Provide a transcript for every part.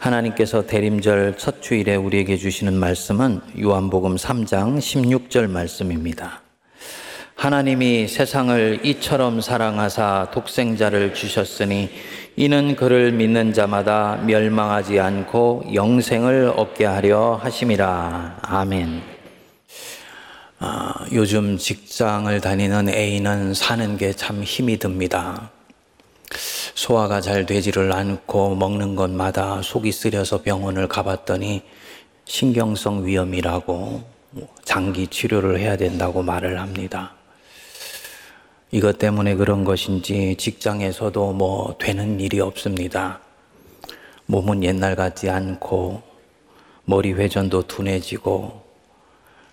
하나님께서 대림절 첫 주일에 우리에게 주시는 말씀은 요한복음 3장 16절 말씀입니다. 하나님이 세상을 이처럼 사랑하사 독생자를 주셨으니 이는 그를 믿는 자마다 멸망하지 않고 영생을 얻게 하려 하심이라. 아멘. 아, 요즘 직장을 다니는 애인은 사는 게 참 힘이 듭니다. 소화가 잘 되지를 않고 먹는 것마다 속이 쓰려서 병원을 가봤더니 신경성 위염이라고 장기 치료를 해야 된다고 말을 합니다. 이것 때문에 그런 것인지 직장에서도 뭐 되는 일이 없습니다. 몸은 옛날 같지 않고 머리 회전도 둔해지고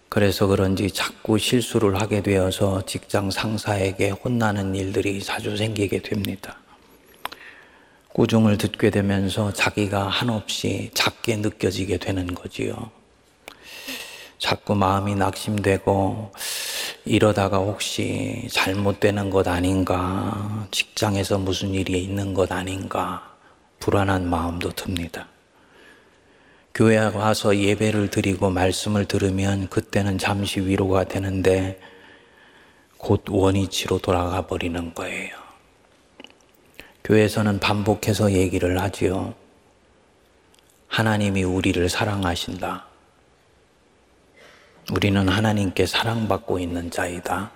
그래서 그런지 자꾸 실수를 하게 되어서 직장 상사에게 혼나는 일들이 자주 생기게 됩니다. 꾸중을 듣게 되면서 자기가 한없이 작게 느껴지게 되는 거지요. 자꾸 마음이 낙심되고 이러다가 혹시 잘못되는 것 아닌가, 직장에서 무슨 일이 있는 것 아닌가, 불안한 마음도 듭니다. 교회 와서 예배를 드리고 말씀을 들으면 그때는 잠시 위로가 되는데 곧 원위치로 돌아가 버리는 거예요. 교회에서는 반복해서 얘기를 하지요. 하나님이 우리를 사랑하신다. 우리는 하나님께 사랑받고 있는 자이다.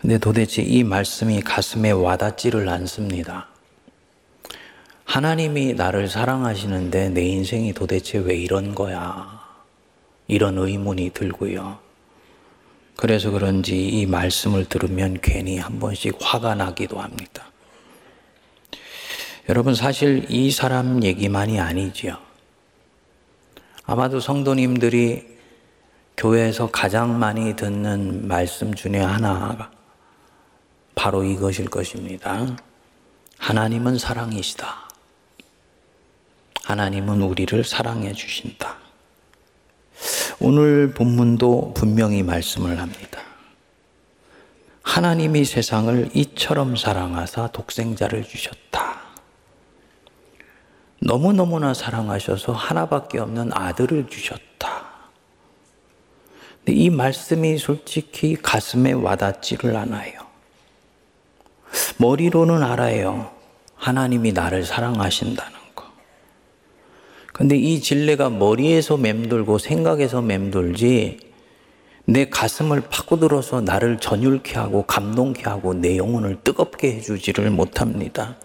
근데 도대체 이 말씀이 가슴에 와닿지를 않습니다. 하나님이 나를 사랑하시는데 내 인생이 도대체 왜 이런 거야? 이런 의문이 들고요. 그래서 그런지 이 말씀을 들으면 괜히 한 번씩 화가 나기도 합니다. 여러분, 사실 이 사람 얘기만이 아니지요. 아마도 성도님들이 교회에서 가장 많이 듣는 말씀 중에 하나가 바로 이것일 것입니다. 하나님은 사랑이시다. 하나님은 우리를 사랑해 주신다. 오늘 본문도 분명히 말씀을 합니다. 하나님이 세상을 이처럼 사랑하사 독생자를 주셨다. 너무너무나 사랑하셔서 하나밖에 없는 아들을 주셨다. 이 말씀이 솔직히 가슴에 와닿지를 않아요. 머리로는 알아요. 하나님이 나를 사랑하신다는 거. 근데 이 진리가 머리에서 맴돌고 생각에서 맴돌지 내 가슴을 파고들어서 나를 전율케 하고 감동케 하고 내 영혼을 뜨겁게 해주지를 못합니다.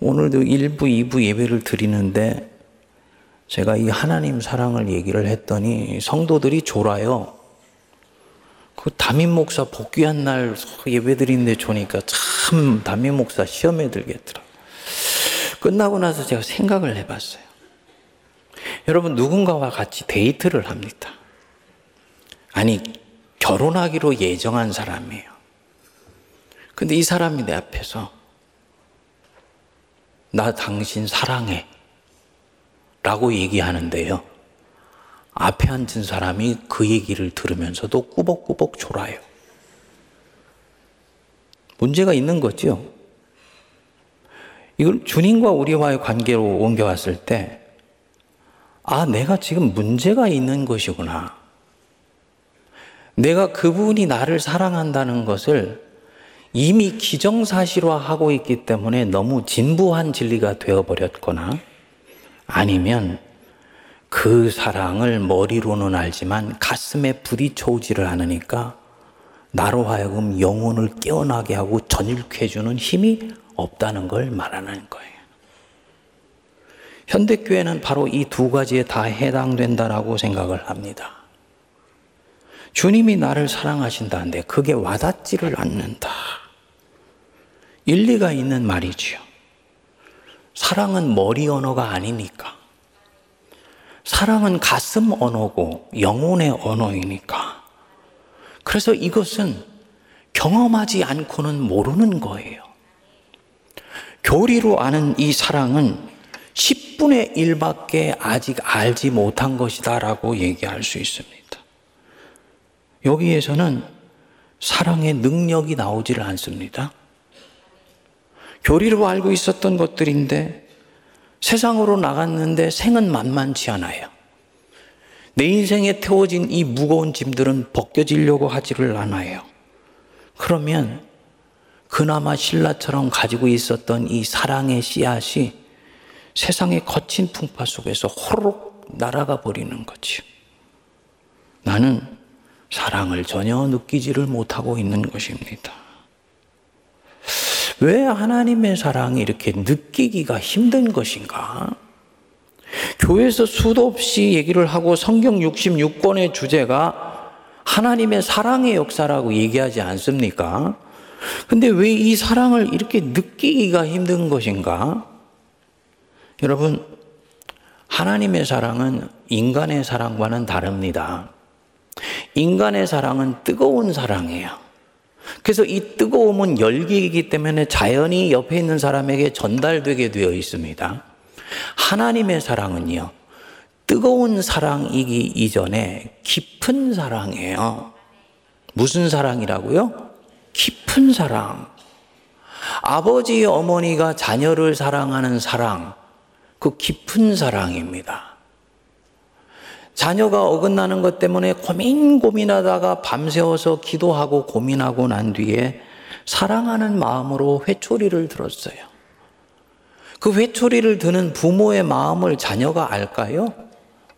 오늘도 1부, 2부 예배를 드리는데 제가 이 하나님 사랑을 얘기를 했더니 성도들이 졸아요. 그 담임 목사 복귀한 날 예배 드리는데 좋으니까 참 담임 목사 시험에 들겠더라. 끝나고 나서 제가 생각을 해봤어요. 여러분 누군가와 같이 데이트를 합니다. 아니 결혼하기로 예정한 사람이에요. 근데 이 사람이 내 앞에서 나 당신 사랑해. 라고 얘기하는데요. 앞에 앉은 사람이 그 얘기를 들으면서도 꾸벅꾸벅 졸아요. 문제가 있는 거죠. 이걸 주님과 우리와의 관계로 옮겨왔을 때, 아, 내가 지금 문제가 있는 것이구나. 내가 그분이 나를 사랑한다는 것을 이미 기정사실화하고 있기 때문에 너무 진부한 진리가 되어버렸거나, 아니면 그 사랑을 머리로는 알지만 가슴에 부딪혀오지를 않으니까 나로 하여금 영혼을 깨어나게 하고 전율해주는 힘이 없다는 걸 말하는 거예요. 현대교회는 바로 이 두 가지에 다 해당된다라고 생각을 합니다. 주님이 나를 사랑하신다는데 그게 와닿지를 않는다. 일리가 있는 말이지요. 사랑은 머리 언어가 아니니까. 사랑은 가슴 언어고 영혼의 언어이니까. 그래서 이것은 경험하지 않고는 모르는 거예요. 교리로 아는 이 사랑은 10분의 1밖에 아직 알지 못한 것이다 라고 얘기할 수 있습니다. 여기에서는 사랑의 능력이 나오지를 않습니다. 교리로 알고 있었던 것들인데 세상으로 나갔는데 생은 만만치 않아요. 내 인생에 태워진 이 무거운 짐들은 벗겨지려고 하지를 않아요. 그러면 그나마 신라처럼 가지고 있었던 이 사랑의 씨앗이 세상의 거친 풍파 속에서 호로록 날아가 버리는 거지. 나는 사랑을 전혀 느끼지를 못하고 있는 것입니다. 왜 하나님의 사랑이 이렇게 느끼기가 힘든 것인가? 교회에서 수도 없이 얘기를 하고 성경 66권의 주제가 하나님의 사랑의 역사라고 얘기하지 않습니까? 근데 왜 이 사랑을 이렇게 느끼기가 힘든 것인가? 여러분, 하나님의 사랑은 인간의 사랑과는 다릅니다. 인간의 사랑은 뜨거운 사랑이에요. 그래서 이 뜨거움은 열기이기 때문에 자연히 옆에 있는 사람에게 전달되게 되어 있습니다. 하나님의 사랑은요, 뜨거운 사랑이기 이전에 깊은 사랑이에요. 무슨 사랑이라고요? 깊은 사랑. 아버지, 어머니가 자녀를 사랑하는 사랑, 그 깊은 사랑입니다. 자녀가 어긋나는 것 때문에 고민 고민하다가 밤새워서 기도하고 고민하고 난 뒤에 사랑하는 마음으로 회초리를 들었어요. 그 회초리를 드는 부모의 마음을 자녀가 알까요?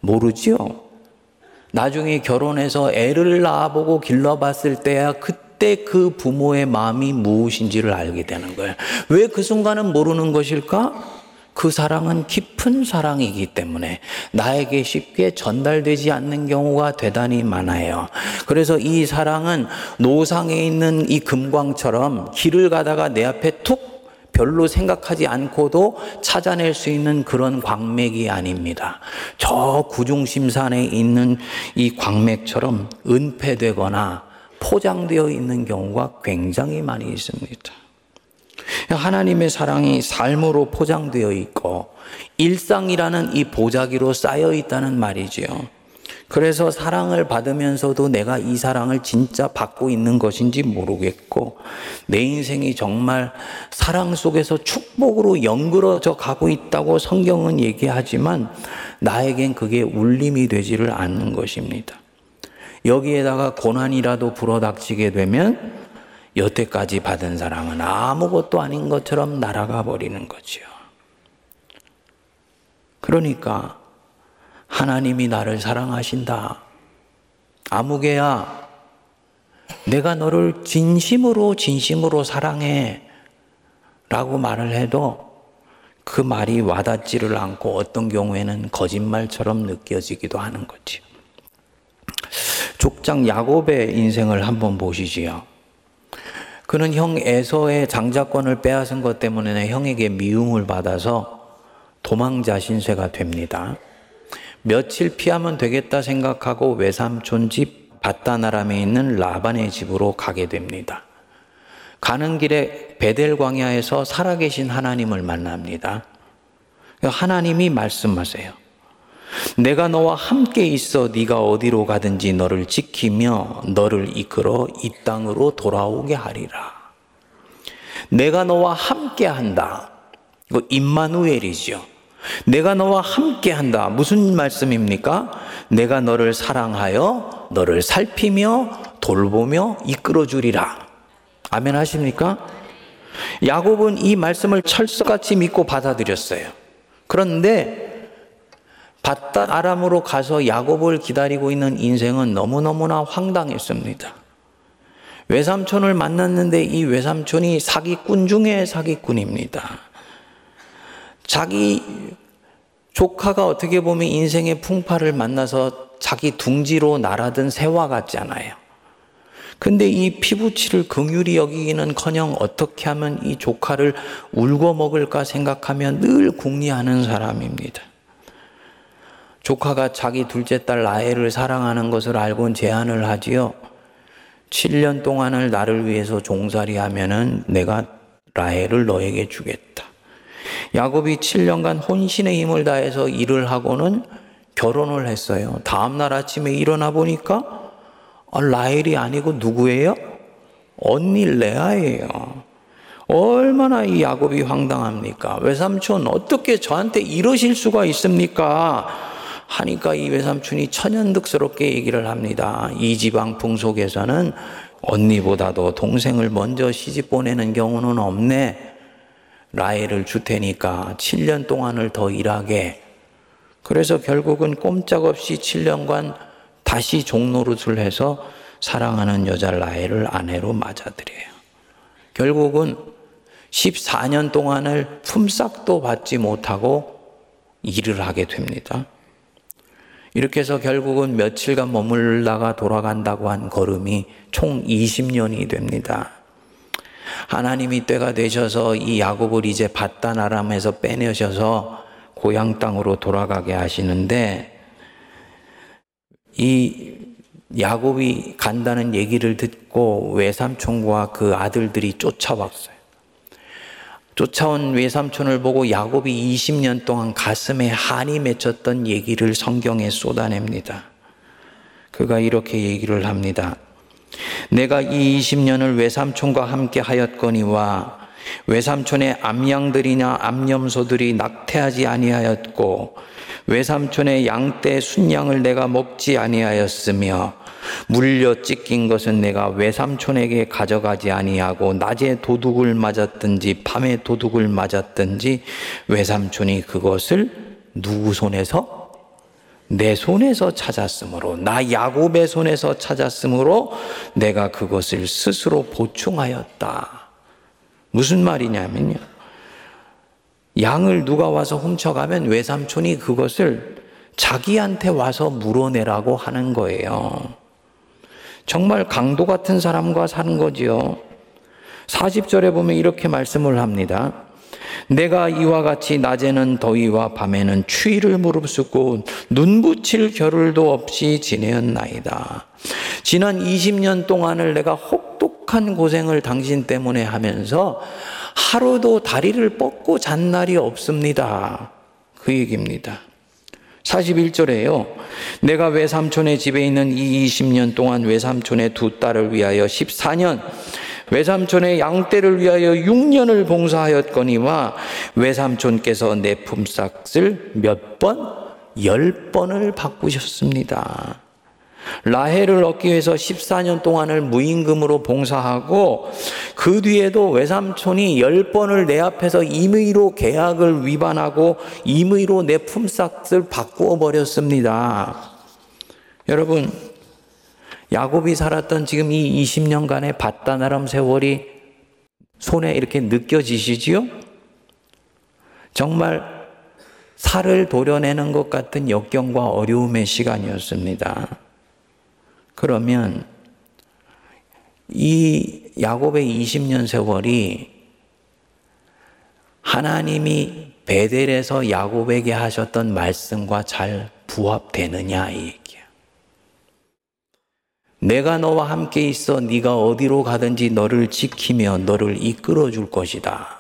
모르지요. 나중에 결혼해서 애를 낳아보고 길러봤을 때야 그때 그 부모의 마음이 무엇인지를 알게 되는 거예요. 왜 그 순간은 모르는 것일까? 그 사랑은 깊은 사랑이기 때문에 나에게 쉽게 전달되지 않는 경우가 대단히 많아요. 그래서 이 사랑은 노상에 있는 이 금광처럼 길을 가다가 내 앞에 툭 별로 생각하지 않고도 찾아낼 수 있는 그런 광맥이 아닙니다. 저 구중심산에 있는 이 광맥처럼 은폐되거나 포장되어 있는 경우가 굉장히 많이 있습니다. 하나님의 사랑이 삶으로 포장되어 있고 일상이라는 이 보자기로 쌓여 있다는 말이지요. 그래서 사랑을 받으면서도 내가 이 사랑을 진짜 받고 있는 것인지 모르겠고, 내 인생이 정말 사랑 속에서 축복으로 연그러져 가고 있다고 성경은 얘기하지만, 나에겐 그게 울림이 되지를 않는 것입니다. 여기에다가 고난이라도 불어닥치게 되면, 여태까지 받은 사랑은 아무것도 아닌 것처럼 날아가 버리는 거지요. 그러니까, 하나님이 나를 사랑하신다. 아무개야, 내가 너를 진심으로 진심으로 사랑해. 라고 말을 해도 그 말이 와닿지를 않고 어떤 경우에는 거짓말처럼 느껴지기도 하는 거지. 족장 야곱의 인생을 한번 보시지요. 그는 형 에서의 장자권을 빼앗은 것 때문에 형에게 미움을 받아서 도망자 신세가 됩니다. 며칠 피하면 되겠다 생각하고 외삼촌 집 바다나람에 있는 라반의 집으로 가게 됩니다. 가는 길에 베델 광야에서 살아계신 하나님을 만납니다. 하나님이 말씀하세요. 내가 너와 함께 있어 네가 어디로 가든지 너를 지키며 너를 이끌어 이 땅으로 돌아오게 하리라. 내가 너와 함께 한다. 이거 임마누엘이죠. 내가 너와 함께 한다. 무슨 말씀입니까? 내가 너를 사랑하여 너를 살피며 돌보며 이끌어 주리라. 아멘 하십니까? 야곱은 이 말씀을 철석같이 믿고 받아들였어요. 그런데 바다 아람으로 가서 야곱을 기다리고 있는 인생은 너무너무나 황당했습니다. 외삼촌을 만났는데 이 외삼촌이 사기꾼 중에 사기꾼입니다. 자기 조카가 어떻게 보면 인생의 풍파를 만나서 자기 둥지로 날아든 새와 같잖아요. 근데 이 피부치를 긍휼히 여기기는 커녕 어떻게 하면 이 조카를 울고 먹을까 생각하며 늘 궁리하는 사람입니다. 조카가 자기 둘째 딸 라헬을 사랑하는 것을 알고 제안을 하지요. 7년 동안을 나를 위해서 종살이 하면은 내가 라헬을 너에게 주겠다. 야곱이 7년간 혼신의 힘을 다해서 일을 하고는 결혼을 했어요. 다음날 아침에 일어나 보니까 아, 라헬이 아니고 누구예요? 언니 레아예요. 얼마나 이 야곱이 황당합니까? 외삼촌 어떻게 저한테 이러실 수가 있습니까? 하니까 이 외삼촌이 천연득스럽게 얘기를 합니다. 이 지방 풍속에서는 언니보다도 동생을 먼저 시집 보내는 경우는 없네. 라헬을 줄 테니까 7년 동안을 더 일하게. 그래서 결국은 꼼짝없이 7년간 다시 종노릇을 해서 사랑하는 여자 라헬을 아내로 맞아들여요. 결국은 14년 동안을 품삯도 받지 못하고 일을 하게 됩니다. 이렇게 해서 결국은 며칠간 머물다가 돌아간다고 한 걸음이 총 20년이 됩니다. 하나님이 때가 되셔서 이 야곱을 이제 바단 아람에서 빼내셔서 고향 땅으로 돌아가게 하시는데 이 야곱이 간다는 얘기를 듣고 외삼촌과 그 아들들이 쫓아왔어요. 쫓아온 외삼촌을 보고 야곱이 20년 동안 가슴에 한이 맺혔던 얘기를 성경에 쏟아냅니다. 그가 이렇게 얘기를 합니다. 내가 이 20년을 외삼촌과 함께 하였거니와 외삼촌의 암양들이나 암염소들이 낙태하지 아니하였고 외삼촌의 양떼 순양을 내가 먹지 아니하였으며 물려 찢긴 것은 내가 외삼촌에게 가져가지 아니하고 낮에 도둑을 맞았든지 밤에 도둑을 맞았든지 외삼촌이 그것을 누구 손에서 내 손에서 찾았으므로 나 야곱의 손에서 찾았으므로 내가 그것을 스스로 보충하였다. 무슨 말이냐면요. 양을 누가 와서 훔쳐가면 외삼촌이 그것을 자기한테 와서 물어내라고 하는 거예요. 정말 강도 같은 사람과 사는 거지요. 40절에 보면 이렇게 말씀을 합니다. 내가 이와 같이 낮에는 더위와 밤에는 추위를 무릅쓰고 눈 붙일 겨를도 없이 지내었나이다. 지난 20년 동안을 내가 혹독한 고생을 당신 때문에 하면서 하루도 다리를 뻗고 잔 날이 없습니다. 그 얘기입니다. 41절에요. 내가 외삼촌의 집에 있는 이 20년 동안 외삼촌의 두 딸을 위하여 14년 외삼촌의 양떼를 위하여 6년을 봉사하였거니와 외삼촌께서 내 품삯을 몇 번? 열 번을 바꾸셨습니다. 라헬을 얻기 위해서 14년 동안을 무임금으로 봉사하고 그 뒤에도 외삼촌이 10번을 내 앞에서 임의로 계약을 위반하고 임의로 내 품삯을 바꾸어 버렸습니다. 여러분, 야곱이 살았던 지금 이 20년간의 바다나람 세월이 손에 이렇게 느껴지시지요? 정말 살을 도려내는 것 같은 역경과 어려움의 시간이었습니다. 그러면 이 야곱의 20년 세월이 하나님이 베델에서 야곱에게 하셨던 말씀과 잘 부합되느냐 이 내가 너와 함께 있어 네가 어디로 가든지 너를 지키며 너를 이끌어 줄 것이다.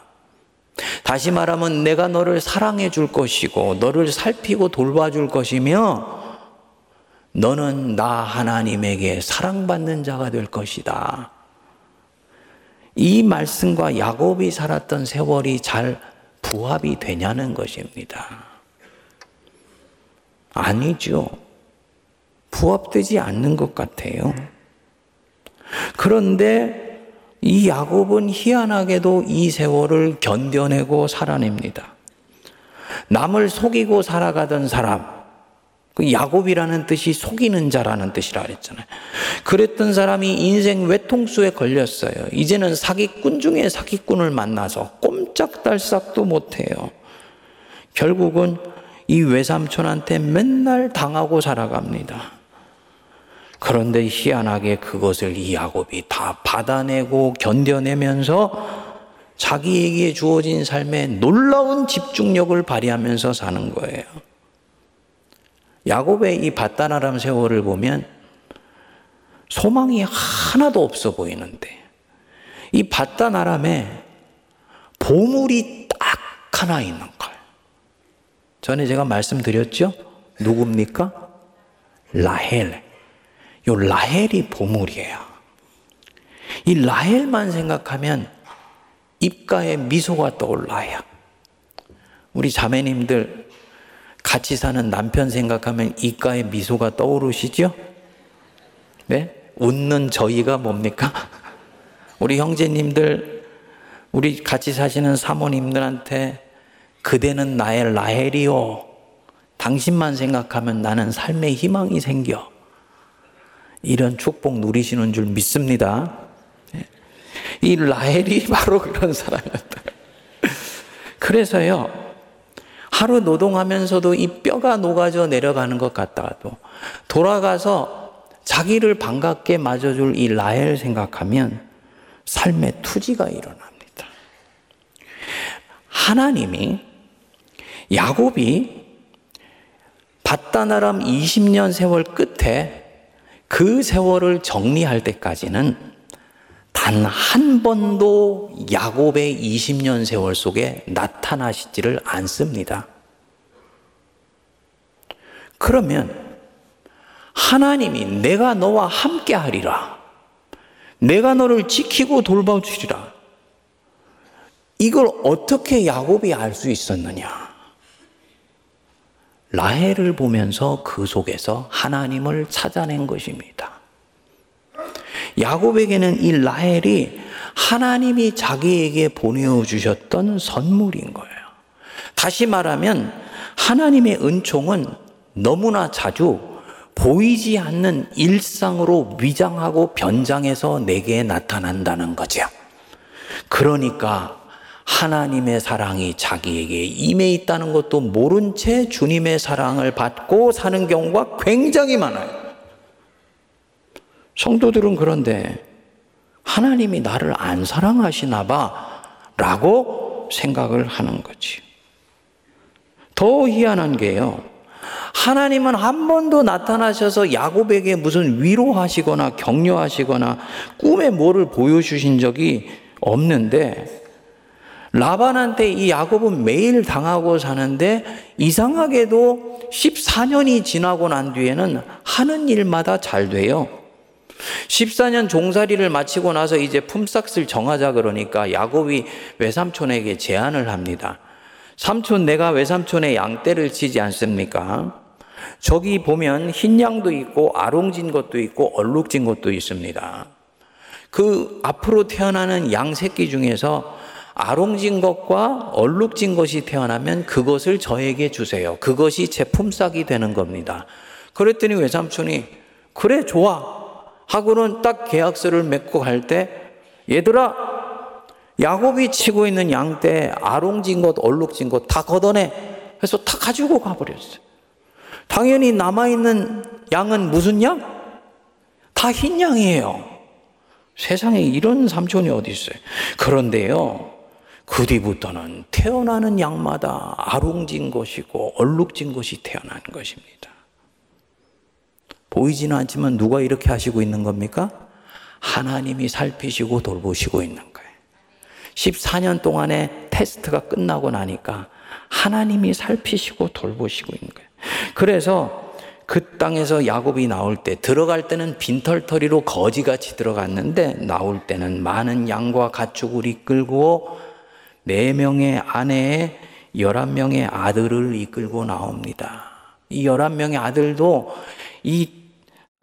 다시 말하면 내가 너를 사랑해 줄 것이고 너를 살피고 돌봐 줄 것이며 너는 나 하나님에게 사랑받는 자가 될 것이다. 이 말씀과 야곱이 살았던 세월이 잘 부합이 되냐는 것입니다. 아니죠. 부합되지 않는 것 같아요. 그런데 이 야곱은 희한하게도 이 세월을 견뎌내고 살아냅니다. 남을 속이고 살아가던 사람, 그 야곱이라는 뜻이 속이는 자라는 뜻이라 그랬잖아요. 그랬던 사람이 인생 외통수에 걸렸어요. 이제는 사기꾼 중에 사기꾼을 만나서 꼼짝달싹도 못해요. 결국은 이 외삼촌한테 맨날 당하고 살아갑니다. 그런데 희한하게 그것을 이 야곱이 다 받아내고 견뎌내면서 자기에게 주어진 삶에 놀라운 집중력을 발휘하면서 사는 거예요. 야곱의 이 바다나람 세월을 보면 소망이 하나도 없어 보이는데 이 바다나람에 보물이 딱 하나 있는 거예요. 전에 제가 말씀드렸죠? 누굽니까? 라헬. 요 라헬이 보물이에요. 이 라헬만 생각하면 입가에 미소가 떠올라요. 우리 자매님들 같이 사는 남편 생각하면 입가에 미소가 떠오르시죠? 네? 웃는 저희가 뭡니까? 우리 형제님들, 우리 같이 사시는 사모님들한테 그대는 나의 라헬이요. 당신만 생각하면 나는 삶의 희망이 생겨. 이런 축복 누리시는 줄 믿습니다. 네. 이 라헬이 바로 그런 사람이었다. 그래서요, 하루 노동하면서도 이 뼈가 녹아져 내려가는 것 같다가도 돌아가서 자기를 반갑게 맞아줄 이 라헬 생각하면 삶의 투지가 일어납니다. 하나님이 야곱이 바다나람 20년 세월 끝에 그 세월을 정리할 때까지는 단 한 번도 야곱의 20년 세월 속에 나타나시지를 않습니다. 그러면 하나님이 내가 너와 함께 하리라. 내가 너를 지키고 돌봐주리라. 이걸 어떻게 야곱이 알 수 있었느냐? 라헬을 보면서 그 속에서 하나님을 찾아낸 것입니다. 야곱에게는 이 라헬이 하나님이 자기에게 보내주셨던 선물인 거예요. 다시 말하면 하나님의 은총은 너무나 자주 보이지 않는 일상으로 위장하고 변장해서 내게 나타난다는 거죠. 그러니까 하나님의 사랑이 자기에게 임해 있다는 것도 모른 채 주님의 사랑을 받고 사는 경우가 굉장히 많아요. 성도들은 그런데 하나님이 나를 안 사랑하시나 봐 라고 생각을 하는 거지. 더 희한한 게요. 하나님은 한 번도 나타나셔서 야곱에게 무슨 위로하시거나 격려하시거나 꿈에 뭐를 보여주신 적이 없는데 라반한테 이 야곱은 매일 당하고 사는데 이상하게도 14년이 지나고 난 뒤에는 하는 일마다 잘 돼요. 14년 종살이를 마치고 나서 이제 품삯을 정하자 그러니까 야곱이 외삼촌에게 제안을 합니다. 삼촌 내가 외삼촌의 양떼를 치지 않습니까? 저기 보면 흰 양도 있고 아롱진 것도 있고 얼룩진 것도 있습니다. 그 앞으로 태어나는 양 새끼 중에서 아롱진 것과 얼룩진 것이 태어나면 그것을 저에게 주세요. 그것이 제 품삯이 되는 겁니다. 그랬더니 외삼촌이 그래 좋아 하고는 딱 계약서를 맺고 갈 때 얘들아 야곱이 치고 있는 양떼 아롱진 것 얼룩진 것 다 걷어내 해서 다 가지고 가버렸어요. 당연히 남아있는 양은 무슨 양? 다 흰 양이에요. 세상에 이런 삼촌이 어디 있어요? 그런데요, 그 뒤부터는 태어나는 양마다 아롱진 것이고 얼룩진 것이 태어나는 것입니다. 보이지는 않지만 누가 이렇게 하시고 있는 겁니까? 하나님이 살피시고 돌보시고 있는 거예요. 14년 동안의 테스트가 끝나고 나니까 하나님이 살피시고 돌보시고 있는 거예요. 그래서 그 땅에서 야곱이 나올 때 들어갈 때는 빈털터리로 거지같이 들어갔는데 나올 때는 많은 양과 가축을 이끌고 네 명의 아내에 열한 명의 아들을 이끌고 나옵니다. 이 열한 명의 아들도 이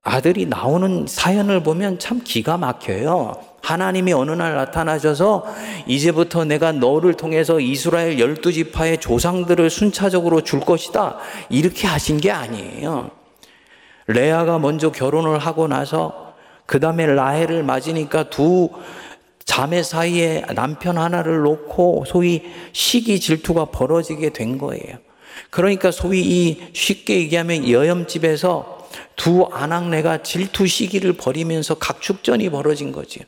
아들이 나오는 사연을 보면 참 기가 막혀요. 하나님이 어느 날 나타나셔서 이제부터 내가 너를 통해서 이스라엘 열두 지파의 조상들을 순차적으로 줄 것이다. 이렇게 하신 게 아니에요. 레아가 먼저 결혼을 하고 나서 그 다음에 라헬을 맞으니까 두 자매 사이에 남편 하나를 놓고 소위 시기 질투가 벌어지게 된 거예요. 그러니까 소위 이 쉽게 얘기하면 여염집에서 두 아낙네가 질투 시기를 벌이면서 각축전이 벌어진 거지.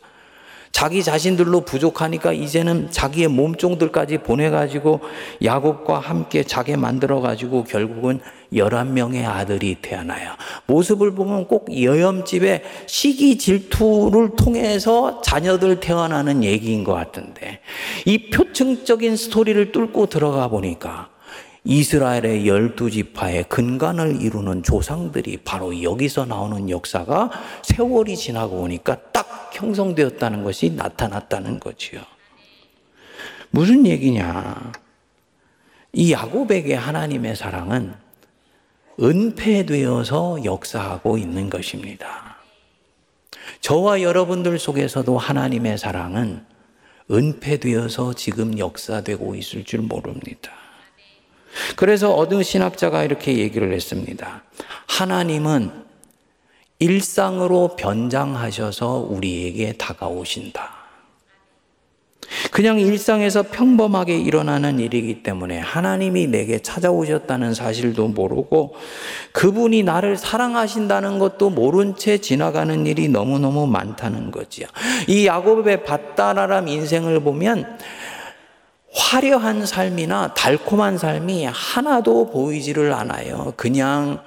자기 자신들로 부족하니까 이제는 자기의 몸종들까지 보내가지고 야곱과 함께 자게 만들어가지고 결국은 11명의 아들이 태어나요. 모습을 보면 꼭 여염집에 시기 질투를 통해서 자녀들 태어나는 얘기인 것 같은데 이 표층적인 스토리를 뚫고 들어가 보니까 이스라엘의 열두 지파의 근간을 이루는 조상들이 바로 여기서 나오는 역사가 세월이 지나고 오니까 딱 형성되었다는 것이 나타났다는 거지요. 무슨 얘기냐? 이 야곱에게 하나님의 사랑은 은폐되어서 역사하고 있는 것입니다. 저와 여러분들 속에서도 하나님의 사랑은 은폐되어서 지금 역사되고 있을 줄 모릅니다. 그래서 어느 신학자가 이렇게 얘기를 했습니다. 하나님은 일상으로 변장하셔서 우리에게 다가오신다. 그냥 일상에서 평범하게 일어나는 일이기 때문에 하나님이 내게 찾아오셨다는 사실도 모르고 그분이 나를 사랑하신다는 것도 모른 채 지나가는 일이 너무너무 많다는 거지요. 이 야곱의 밭다라람 인생을 보면 화려한 삶이나 달콤한 삶이 하나도 보이지를 않아요. 그냥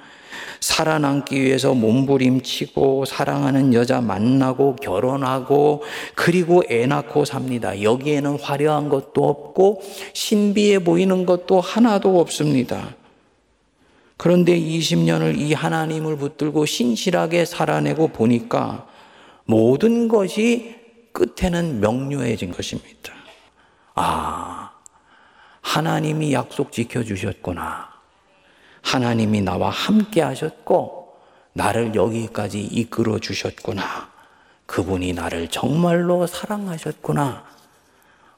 살아남기 위해서 몸부림치고 사랑하는 여자 만나고 결혼하고 그리고 애 낳고 삽니다. 여기에는 화려한 것도 없고 신비해 보이는 것도 하나도 없습니다. 그런데 20년을 이 하나님을 붙들고 신실하게 살아내고 보니까 모든 것이 끝에는 명료해진 것입니다. 아, 하나님이 약속 지켜주셨구나. 하나님이 나와 함께 하셨고, 나를 여기까지 이끌어 주셨구나. 그분이 나를 정말로 사랑하셨구나.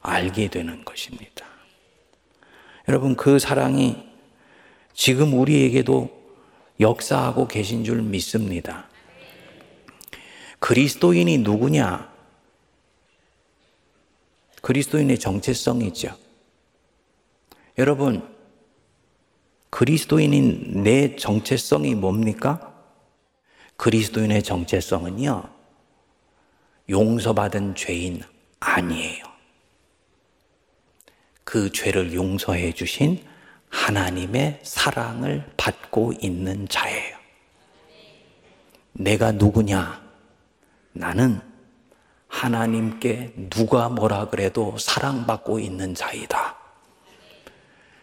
알게 되는 것입니다. 여러분, 그 사랑이 지금 우리에게도 역사하고 계신 줄 믿습니다. 그리스도인이 누구냐? 그리스도인의 정체성이죠. 여러분, 그리스도인인 내 정체성이 뭡니까? 그리스도인의 정체성은요, 용서받은 죄인 아니에요. 그 죄를 용서해 주신 하나님의 사랑을 받고 있는 자예요. 내가 누구냐? 나는 하나님께 누가 뭐라 그래도 사랑받고 있는 자이다.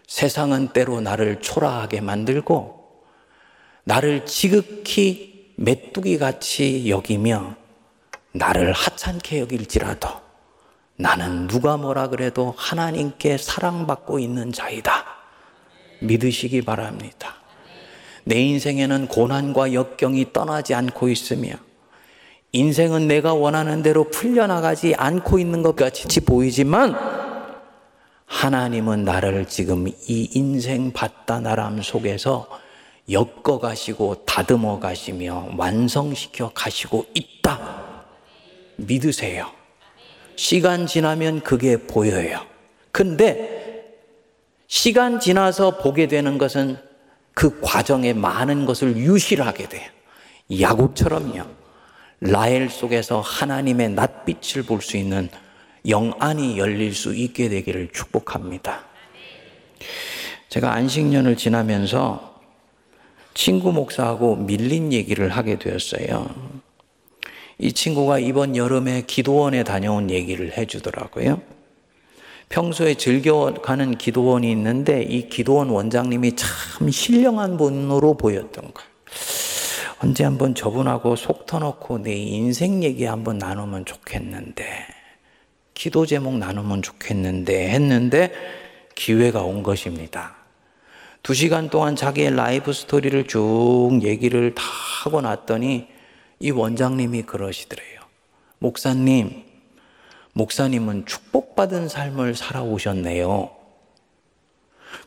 세상은 때로 나를 초라하게 만들고 나를 지극히 메뚜기 같이 여기며 나를 하찮게 여길지라도 나는 누가 뭐라 그래도 하나님께 사랑받고 있는 자이다. 믿으시기 바랍니다. 내 인생에는 고난과 역경이 떠나지 않고 있으며 인생은 내가 원하는 대로 풀려나가지 않고 있는 것 같이 보이지만 하나님은 나를 지금 이 인생 바다나람 속에서 엮어 가시고 다듬어 가시며 완성시켜 가시고 있다. 믿으세요. 시간 지나면 그게 보여요. 근데 시간 지나서 보게 되는 것은 그 과정에 많은 것을 유실하게 돼요. 야곱처럼요. 라헬 속에서 하나님의 낯빛을 볼 수 있는 영안이 열릴 수 있게 되기를 축복합니다. 제가 안식년을 지나면서 친구 목사하고 밀린 얘기를 하게 되었어요. 이 친구가 이번 여름에 기도원에 다녀온 얘기를 해주더라고요. 평소에 즐겨가는 기도원이 있는데 이 기도원 원장님이 참 신령한 분으로 보였던 거예요. 언제 한번 저분하고 속 터놓고 내 인생 얘기 한번 나누면 좋겠는데, 기도 제목 나누면 좋겠는데 했는데 기회가 온 것입니다. 두 시간 동안 자기의 life story를 쭉 얘기를 다 하고 났더니 이 원장님이 그러시더래요. 목사님, 목사님은 축복받은 삶을 살아오셨네요.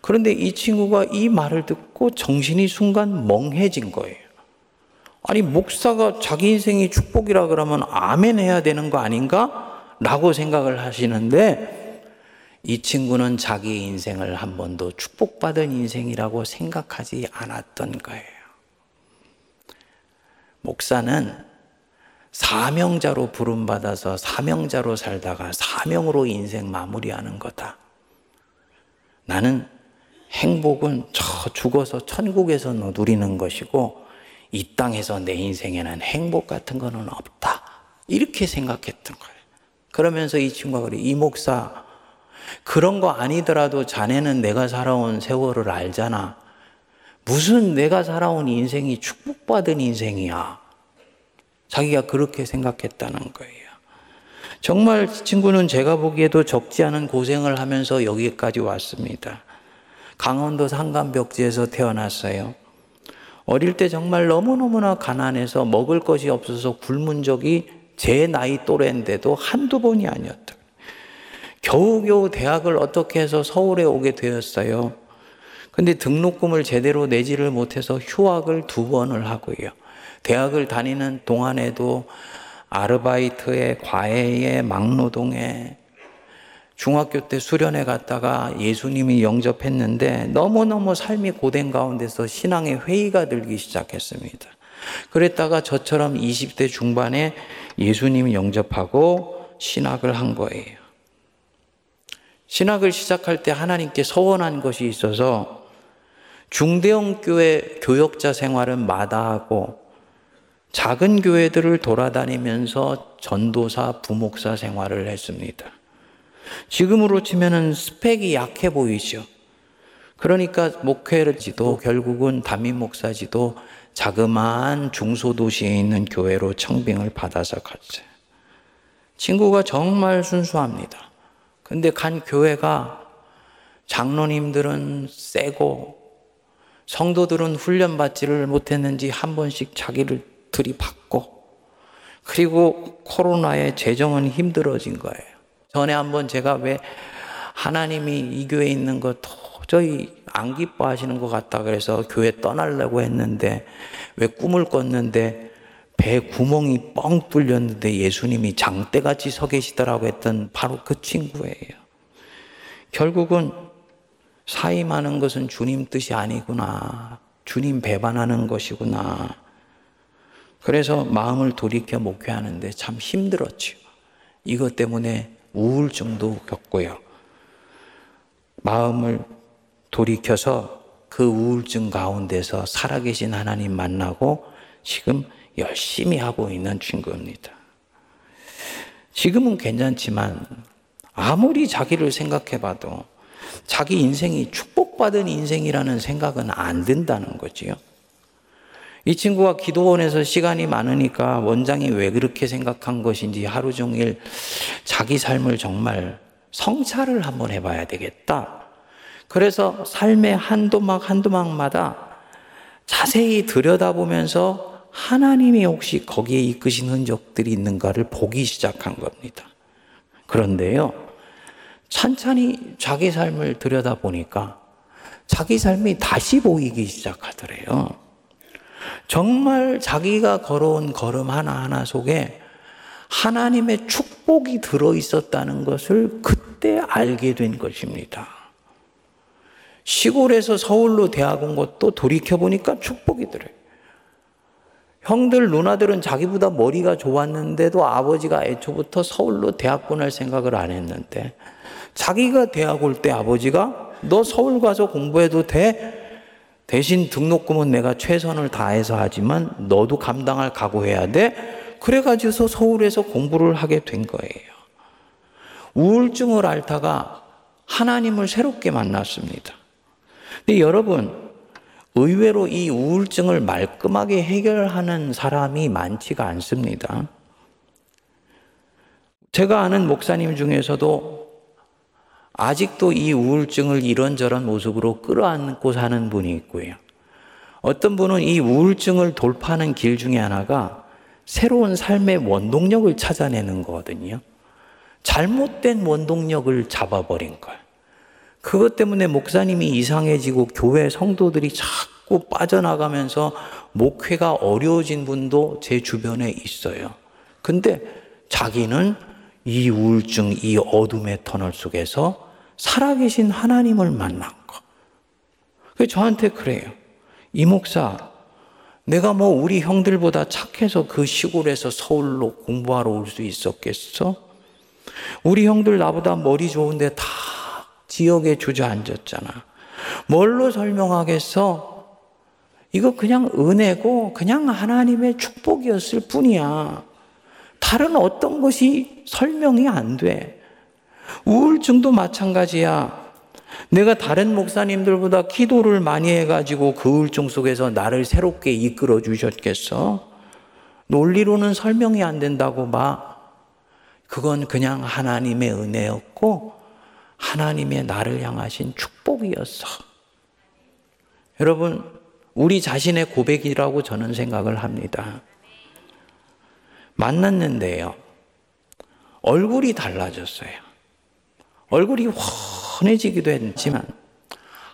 그런데 이 친구가 이 말을 듣고 정신이 순간 멍해진 거예요. 아니, 목사가 자기 인생이 축복이라 그러면 아멘 해야 되는 거 아닌가? 라고 생각을 하시는데 이 친구는 자기 인생을 한 번도 축복받은 인생이라고 생각하지 않았던 거예요. 목사는 사명자로 부름받아서 사명자로 살다가 사명으로 인생 마무리하는 거다. 나는 행복은 저 죽어서 천국에서 누리는 것이고 이 땅에서 내 인생에는 행복 같은 거는 없다. 이렇게 생각했던 거예요. 그러면서 이 친구가 그래, 이 목사, 그런 거 아니더라도 자네는 내가 살아온 세월을 알잖아. 무슨 내가 살아온 인생이 축복받은 인생이야. 자기가 그렇게 생각했다는 거예요. 정말 친구는 제가 보기에도 적지 않은 고생을 하면서 여기까지 왔습니다. 강원도 산간벽지에서 태어났어요. 어릴 때 정말 너무너무나 가난해서 먹을 것이 없어서 굶은 적이 제 나이 또래인데도 한두 번이 아니었다. 겨우겨우 대학을 어떻게 해서 서울에 오게 되었어요. 근데 등록금을 제대로 내지를 못해서 휴학을 두 번을 하고요. 대학을 다니는 동안에도 아르바이트에 과외에 막노동에 중학교 때 수련회 갔다가 예수님이 영접했는데 너무너무 삶이 고된 가운데서 신앙의 회의가 들기 시작했습니다. 그랬다가 저처럼 20대 중반에 예수님 영접하고 신학을 한 거예요. 신학을 시작할 때 하나님께 서원한 것이 있어서 중대형 교회 교역자 생활은 마다하고 작은 교회들을 돌아다니면서 전도사, 부목사 생활을 했습니다. 지금으로 치면은 스펙이 약해 보이죠. 그러니까 목회지도 결국은 담임 목사지도 자그마한 중소도시에 있는 교회로 청빙을 받아서 갔어요. 친구가 정말 순수합니다. 근데 간 교회가 장로님들은 세고 성도들은 훈련받지를 못했는지 한 번씩 자기를 들이받고 그리고 코로나에 재정은 힘들어진 거예요. 전에 한번 제가 왜 하나님이 이 교회에 있는 거 도저히 안 기뻐하시는 것 같다 그래서 교회 떠나려고 했는데 왜 꿈을 꿨는데 배 구멍이 뻥 뚫렸는데 예수님이 장대같이 서 계시더라고 했던 바로 그 친구예요. 결국은 사임하는 것은 주님 뜻이 아니구나. 주님 배반하는 것이구나. 그래서 마음을 돌이켜 목회하는데 참 힘들었죠. 이것 때문에 우울증도 겪고요. 마음을 돌이켜서 그 우울증 가운데서 살아계신 하나님 만나고 지금 열심히 하고 있는 친구입니다. 지금은 괜찮지만 아무리 자기를 생각해 봐도 자기 인생이 축복받은 인생이라는 생각은 안 든다는 거지요. 이 친구가 기도원에서 시간이 많으니까 원장이 왜 그렇게 생각한 것인지 하루 종일 자기 삶을 정말 성찰을 한번 해봐야 되겠다. 그래서 삶의 한 도막 한 도막마다 자세히 들여다보면서 하나님이 혹시 거기에 이끄신 흔적들이 있는가를 보기 시작한 겁니다. 그런데요, 찬찬히 자기 삶을 들여다보니까 자기 삶이 다시 보이기 시작하더래요. 정말 자기가 걸어온 걸음 하나하나 속에 하나님의 축복이 들어 있었다는 것을 그때 알게 된 것입니다. 시골에서 서울로 대학 온 것도 돌이켜보니까 축복이 들어요. 형들, 누나들은 자기보다 머리가 좋았는데도 아버지가 애초부터 서울로 대학 보낼 생각을 안 했는데 자기가 대학 올 때 아버지가 너 서울 가서 공부해도 돼? 대신 등록금은 내가 최선을 다해서 하지만 너도 감당할 각오해야 돼. 그래가지고서 서울에서 공부를 하게 된 거예요. 우울증을 앓다가 하나님을 새롭게 만났습니다. 근데 여러분, 의외로 이 우울증을 말끔하게 해결하는 사람이 많지가 않습니다. 제가 아는 목사님 중에서도 아직도 이 우울증을 이런저런 모습으로 끌어안고 사는 분이 있고요. 어떤 분은 이 우울증을 돌파하는 길 중에 하나가 새로운 삶의 원동력을 찾아내는 거거든요. 잘못된 원동력을 잡아버린 거예요. 그것 때문에 목사님이 이상해지고 교회 성도들이 자꾸 빠져나가면서 목회가 어려워진 분도 제 주변에 있어요. 근데 자기는 이 우울증, 이 어둠의 터널 속에서 살아계신 하나님을 만난 거. 그 저한테 그래요. 이 목사, 내가 뭐 우리 형들보다 착해서 그 시골에서 서울로 공부하러 올 수 있었겠어? 우리 형들 나보다 머리 좋은데 다 지역에 주저앉았잖아. 뭘로 설명하겠어? 이거 그냥 은혜고 그냥 하나님의 축복이었을 뿐이야. 다른 어떤 것이 설명이 안 돼. 우울증도 마찬가지야. 내가 다른 목사님들보다 기도를 많이 해가지고 그 우울증 속에서 나를 새롭게 이끌어 주셨겠어? 논리로는 설명이 안 된다고 봐. 그건 그냥 하나님의 은혜였고 하나님의 나를 향하신 축복이었어. 여러분, 우리 자신의 고백이라고 저는 생각을 합니다. 만났는데요. 얼굴이 달라졌어요. 얼굴이 환해지기도 했지만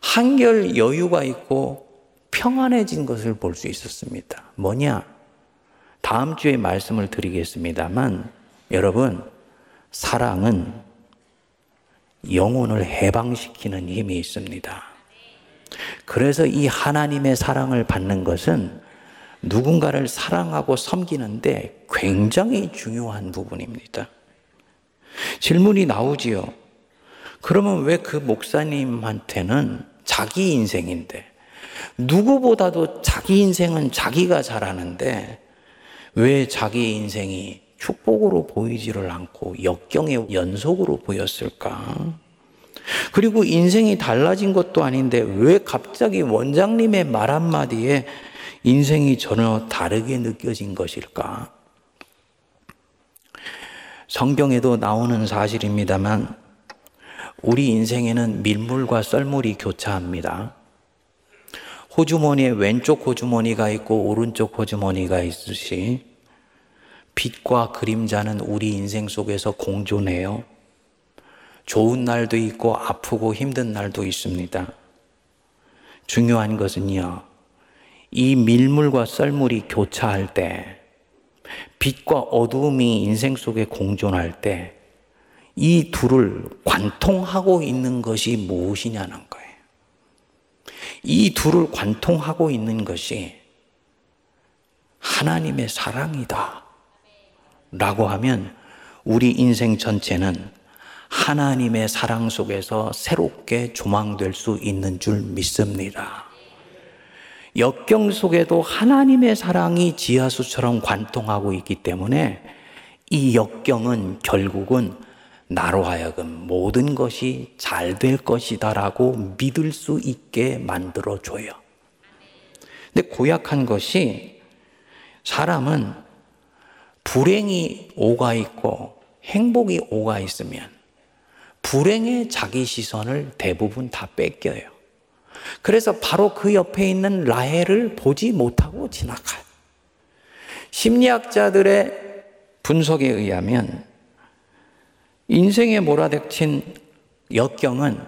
한결 여유가 있고 평안해진 것을 볼 수 있었습니다. 뭐냐? 다음 주에 말씀을 드리겠습니다만 여러분 사랑은 영혼을 해방시키는 힘이 있습니다. 그래서 이 하나님의 사랑을 받는 것은 누군가를 사랑하고 섬기는데 굉장히 중요한 부분입니다. 질문이 나오지요. 그러면 왜 그 목사님한테는 자기 인생인데, 누구보다도 자기 인생은 자기가 잘하는데, 왜 자기 인생이 축복으로 보이지를 않고 역경의 연속으로 보였을까? 그리고 인생이 달라진 것도 아닌데 왜 갑자기 원장님의 말 한마디에 인생이 전혀 다르게 느껴진 것일까? 성경에도 나오는 사실입니다만 우리 인생에는 밀물과 썰물이 교차합니다. 호주머니에 왼쪽 호주머니가 있고 오른쪽 호주머니가 있듯이 빛과 그림자는 우리 인생 속에서 공존해요. 좋은 날도 있고 아프고 힘든 날도 있습니다. 중요한 것은요, 이 밀물과 썰물이 교차할 때, 빛과 어두움이 인생 속에 공존할 때, 이 둘을 관통하고 있는 것이 무엇이냐는 거예요. 이 둘을 관통하고 있는 것이 하나님의 사랑이다. 라고 하면 우리 인생 전체는 하나님의 사랑 속에서 새롭게 조망될 수 있는 줄 믿습니다. 역경 속에도 하나님의 사랑이 지하수처럼 관통하고 있기 때문에 이 역경은 결국은 나로 하여금 모든 것이 잘 될 것이다라고 믿을 수 있게 만들어 줘요. 근데 고약한 것이 사람은 불행이 오가 있고 행복이 오가 있으면 불행의 자기 시선을 대부분 다 뺏겨요. 그래서 바로 그 옆에 있는 라헬을 보지 못하고 지나가요. 심리학자들의 분석에 의하면 인생에 몰아닥친 역경은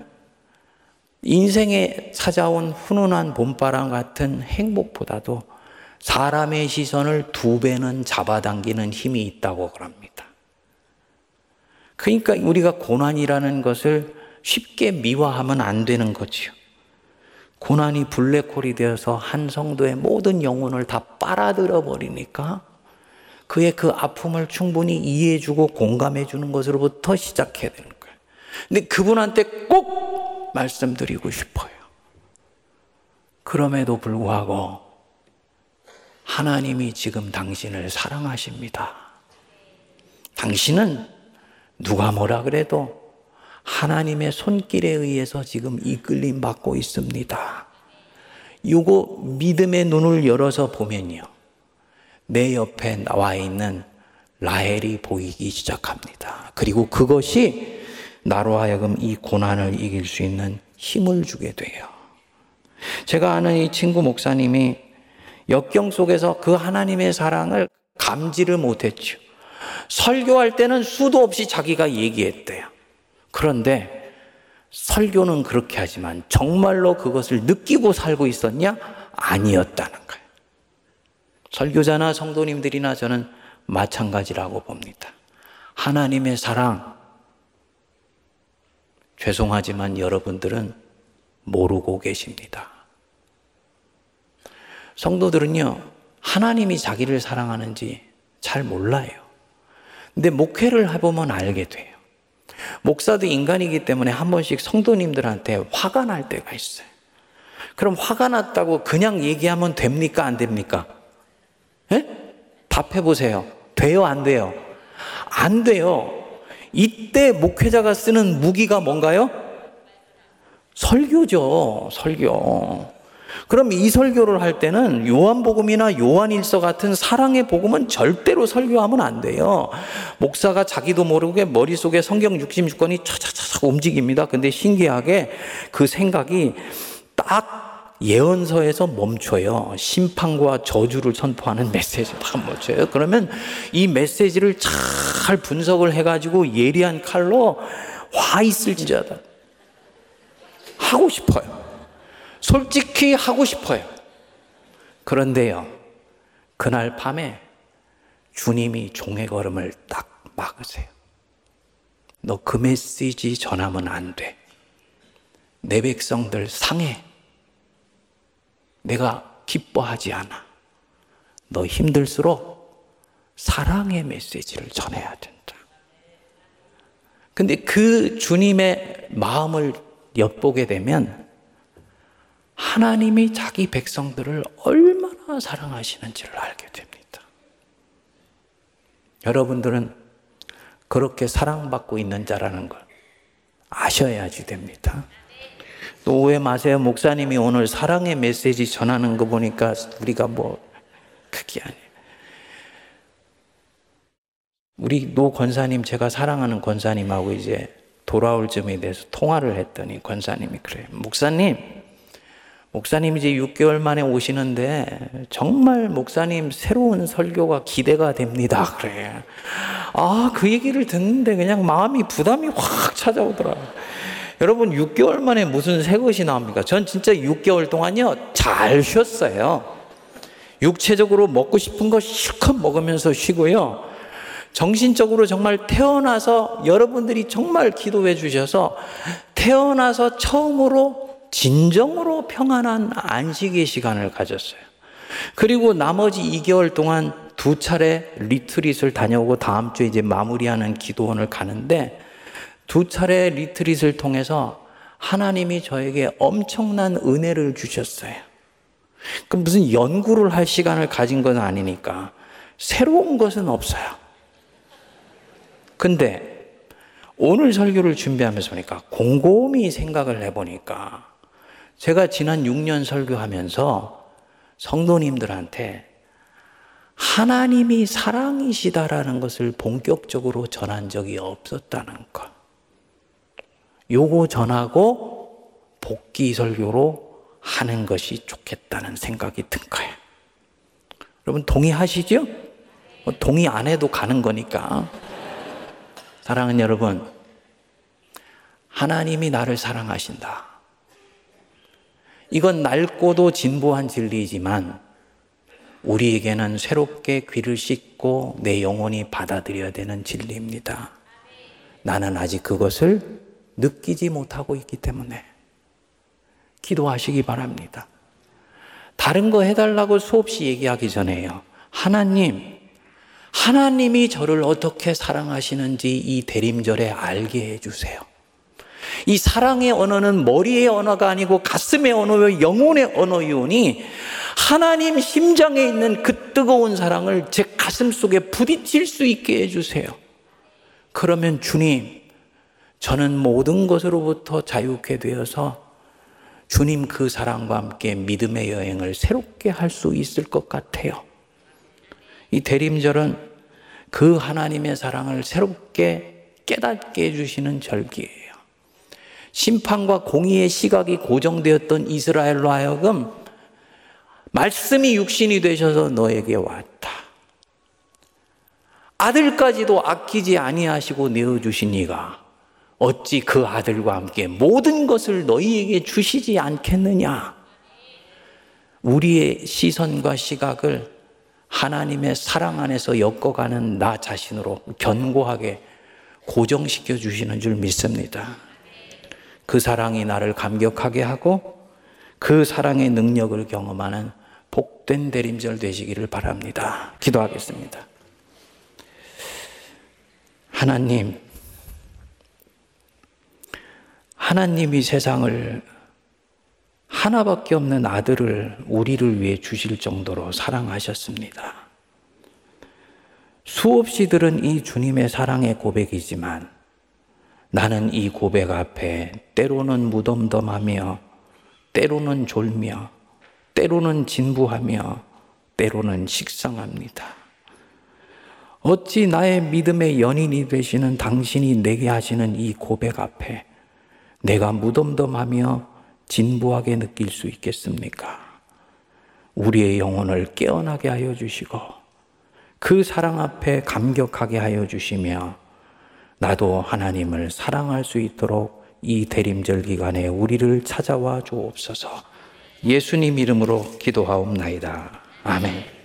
인생에 찾아온 훈훈한 봄바람 같은 행복보다도 사람의 시선을 두 배는 잡아당기는 힘이 있다고 그럽니다. 그러니까 우리가 고난이라는 것을 쉽게 미화하면 안 되는 거지요. 고난이 블랙홀이 되어서 한 성도의 모든 영혼을 다 빨아들여 버리니까 그의 그 아픔을 충분히 이해해주고 공감해주는 것으로부터 시작해야 되는 거예요. 근데 그분한테 꼭 말씀드리고 싶어요. 그럼에도 불구하고 하나님이 지금 당신을 사랑하십니다. 당신은 누가 뭐라 그래도 하나님의 손길에 의해서 지금 이끌림 받고 있습니다. 요거 믿음의 눈을 열어서 보면요. 내 옆에 나와 있는 라헬이 보이기 시작합니다. 그리고 그것이 나로 하여금 이 고난을 이길 수 있는 힘을 주게 돼요. 제가 아는 이 친구 목사님이 역경 속에서 그 하나님의 사랑을 감지를 못했죠. 설교할 때는 수도 없이 자기가 얘기했대요. 그런데 설교는 그렇게 하지만 정말로 그것을 느끼고 살고 있었냐? 아니었다는 거예요. 설교자나 성도님들이나 저는 마찬가지라고 봅니다. 하나님의 사랑, 죄송하지만 여러분들은 모르고 계십니다. 성도들은요, 하나님이 자기를 사랑하는지 잘 몰라요. 근데 목회를 해보면 알게 돼요. 목사도 인간이기 때문에 한 번씩 성도님들한테 화가 날 때가 있어요. 그럼 화가 났다고 그냥 얘기하면 됩니까? 안 됩니까? 예? 답해 보세요. 돼요? 안 돼요? 안 돼요. 이때 목회자가 쓰는 무기가 뭔가요? 설교죠. 설교. 그럼 이 설교를 할 때는 요한복음이나 요한일서 같은 사랑의 복음은 절대로 설교하면 안 돼요. 목사가 자기도 모르게 머릿속에 성경 66권이 차차차차 움직입니다. 근데 신기하게 그 생각이 딱 예언서에서 멈춰요. 심판과 저주를 선포하는 메시지가 멈춰요. 그러면 이 메시지를 잘 분석을 해가지고 예리한 칼로 화 있을지어다. 하고 싶어요. 솔직히 하고 싶어요. 그런데요, 그날 밤에 주님이 종의 걸음을 딱 막으세요. 너 그 메시지 전하면 안 돼. 내 백성들 상해. 내가 기뻐하지 않아. 너 힘들수록 사랑의 메시지를 전해야 된다. 근데 그 주님의 마음을 엿보게 되면 하나님이 자기 백성들을 얼마나 사랑하시는지를 알게 됩니다. 여러분들은 그렇게 사랑받고 있는 자라는 걸 아셔야지 됩니다. 또 오해 마세요. 목사님이 오늘 사랑의 메시지 전하는 거 보니까 우리가 뭐 그게 아니에요. 우리 노 권사님 제가 사랑하는 권사님하고 이제 돌아올 점에 대해서 통화를 했더니 권사님이 그래요. 목사님, 목사님 이제 6개월 만에 오시는데 정말 목사님 새로운 설교가 기대가 됩니다. 그래. 아, 그 얘기를 듣는데 그냥 마음이 부담이 확 찾아오더라고요. 여러분 6개월 만에 무슨 새 것이 나옵니까? 전 진짜 6개월 동안요 잘 쉬었어요. 육체적으로 먹고 싶은 거 실컷 먹으면서 쉬고요. 정신적으로 정말 태어나서 여러분들이 정말 기도해 주셔서 태어나서 처음으로 진정으로 평안한 안식의 시간을 가졌어요. 그리고 나머지 2개월 동안 두 차례 리트릿을 다녀오고 다음 주에 이제 마무리하는 기도원을 가는데 두 차례 리트릿을 통해서 하나님이 저에게 엄청난 은혜를 주셨어요. 그 무슨 연구를 할 시간을 가진 건 아니니까 새로운 것은 없어요. 근데 오늘 설교를 준비하면서 보니까 곰곰이 생각을 해보니까 제가 지난 6년 설교하면서 성도님들한테 하나님이 사랑이시다라는 것을 본격적으로 전한 적이 없었다는 것. 요거 전하고 복귀 설교로 하는 것이 좋겠다는 생각이 든 거예요. 여러분 동의하시죠? 뭐 동의 안 해도 가는 거니까. 사랑하는 여러분, 하나님이 나를 사랑하신다. 이건 낡고도 진보한 진리이지만 우리에게는 새롭게 귀를 씻고 내 영혼이 받아들여야 되는 진리입니다. 나는 아직 그것을 느끼지 못하고 있기 때문에 기도하시기 바랍니다. 다른 거 해달라고 수없이 얘기하기 전에요. 하나님, 하나님이 저를 어떻게 사랑하시는지 이 대림절에 알게 해주세요. 이 사랑의 언어는 머리의 언어가 아니고 가슴의 언어요, 영혼의 언어이오니 하나님 심장에 있는 그 뜨거운 사랑을 제 가슴 속에 부딪힐 수 있게 해주세요. 그러면 주님, 저는 모든 것으로부터 자유케 되어서 주님 그 사랑과 함께 믿음의 여행을 새롭게 할 수 있을 것 같아요. 이 대림절은 그 하나님의 사랑을 새롭게 깨닫게 해주시는 절기예요. 심판과 공의의 시각이 고정되었던 이스라엘로 하여금 말씀이 육신이 되셔서 너에게 왔다. 아들까지도 아끼지 아니하시고 내어 주신 이가 어찌 그 아들과 함께 모든 것을 너희에게 주시지 않겠느냐? 우리의 시선과 시각을 하나님의 사랑 안에서 엮어가는 나 자신으로 견고하게 고정시켜 주시는 줄 믿습니다. 그 사랑이 나를 감격하게 하고 그 사랑의 능력을 경험하는 복된 대림절 되시기를 바랍니다. 기도하겠습니다. 하나님, 하나님이 세상을 하나밖에 없는 아들을 우리를 위해 주실 정도로 사랑하셨습니다. 수없이 들은 이 주님의 사랑의 고백이지만 나는 이 고백 앞에 때로는 무덤덤하며 때로는 졸며 때로는 진부하며 때로는 식상합니다. 어찌 나의 믿음의 연인이 되시는 당신이 내게 하시는 이 고백 앞에 내가 무덤덤하며 진부하게 느낄 수 있겠습니까? 우리의 영혼을 깨어나게 하여 주시고 그 사랑 앞에 감격하게 하여 주시며 나도 하나님을 사랑할 수 있도록 이 대림절 기간에 우리를 찾아와 주옵소서 예수님 이름으로 기도하옵나이다. 아멘.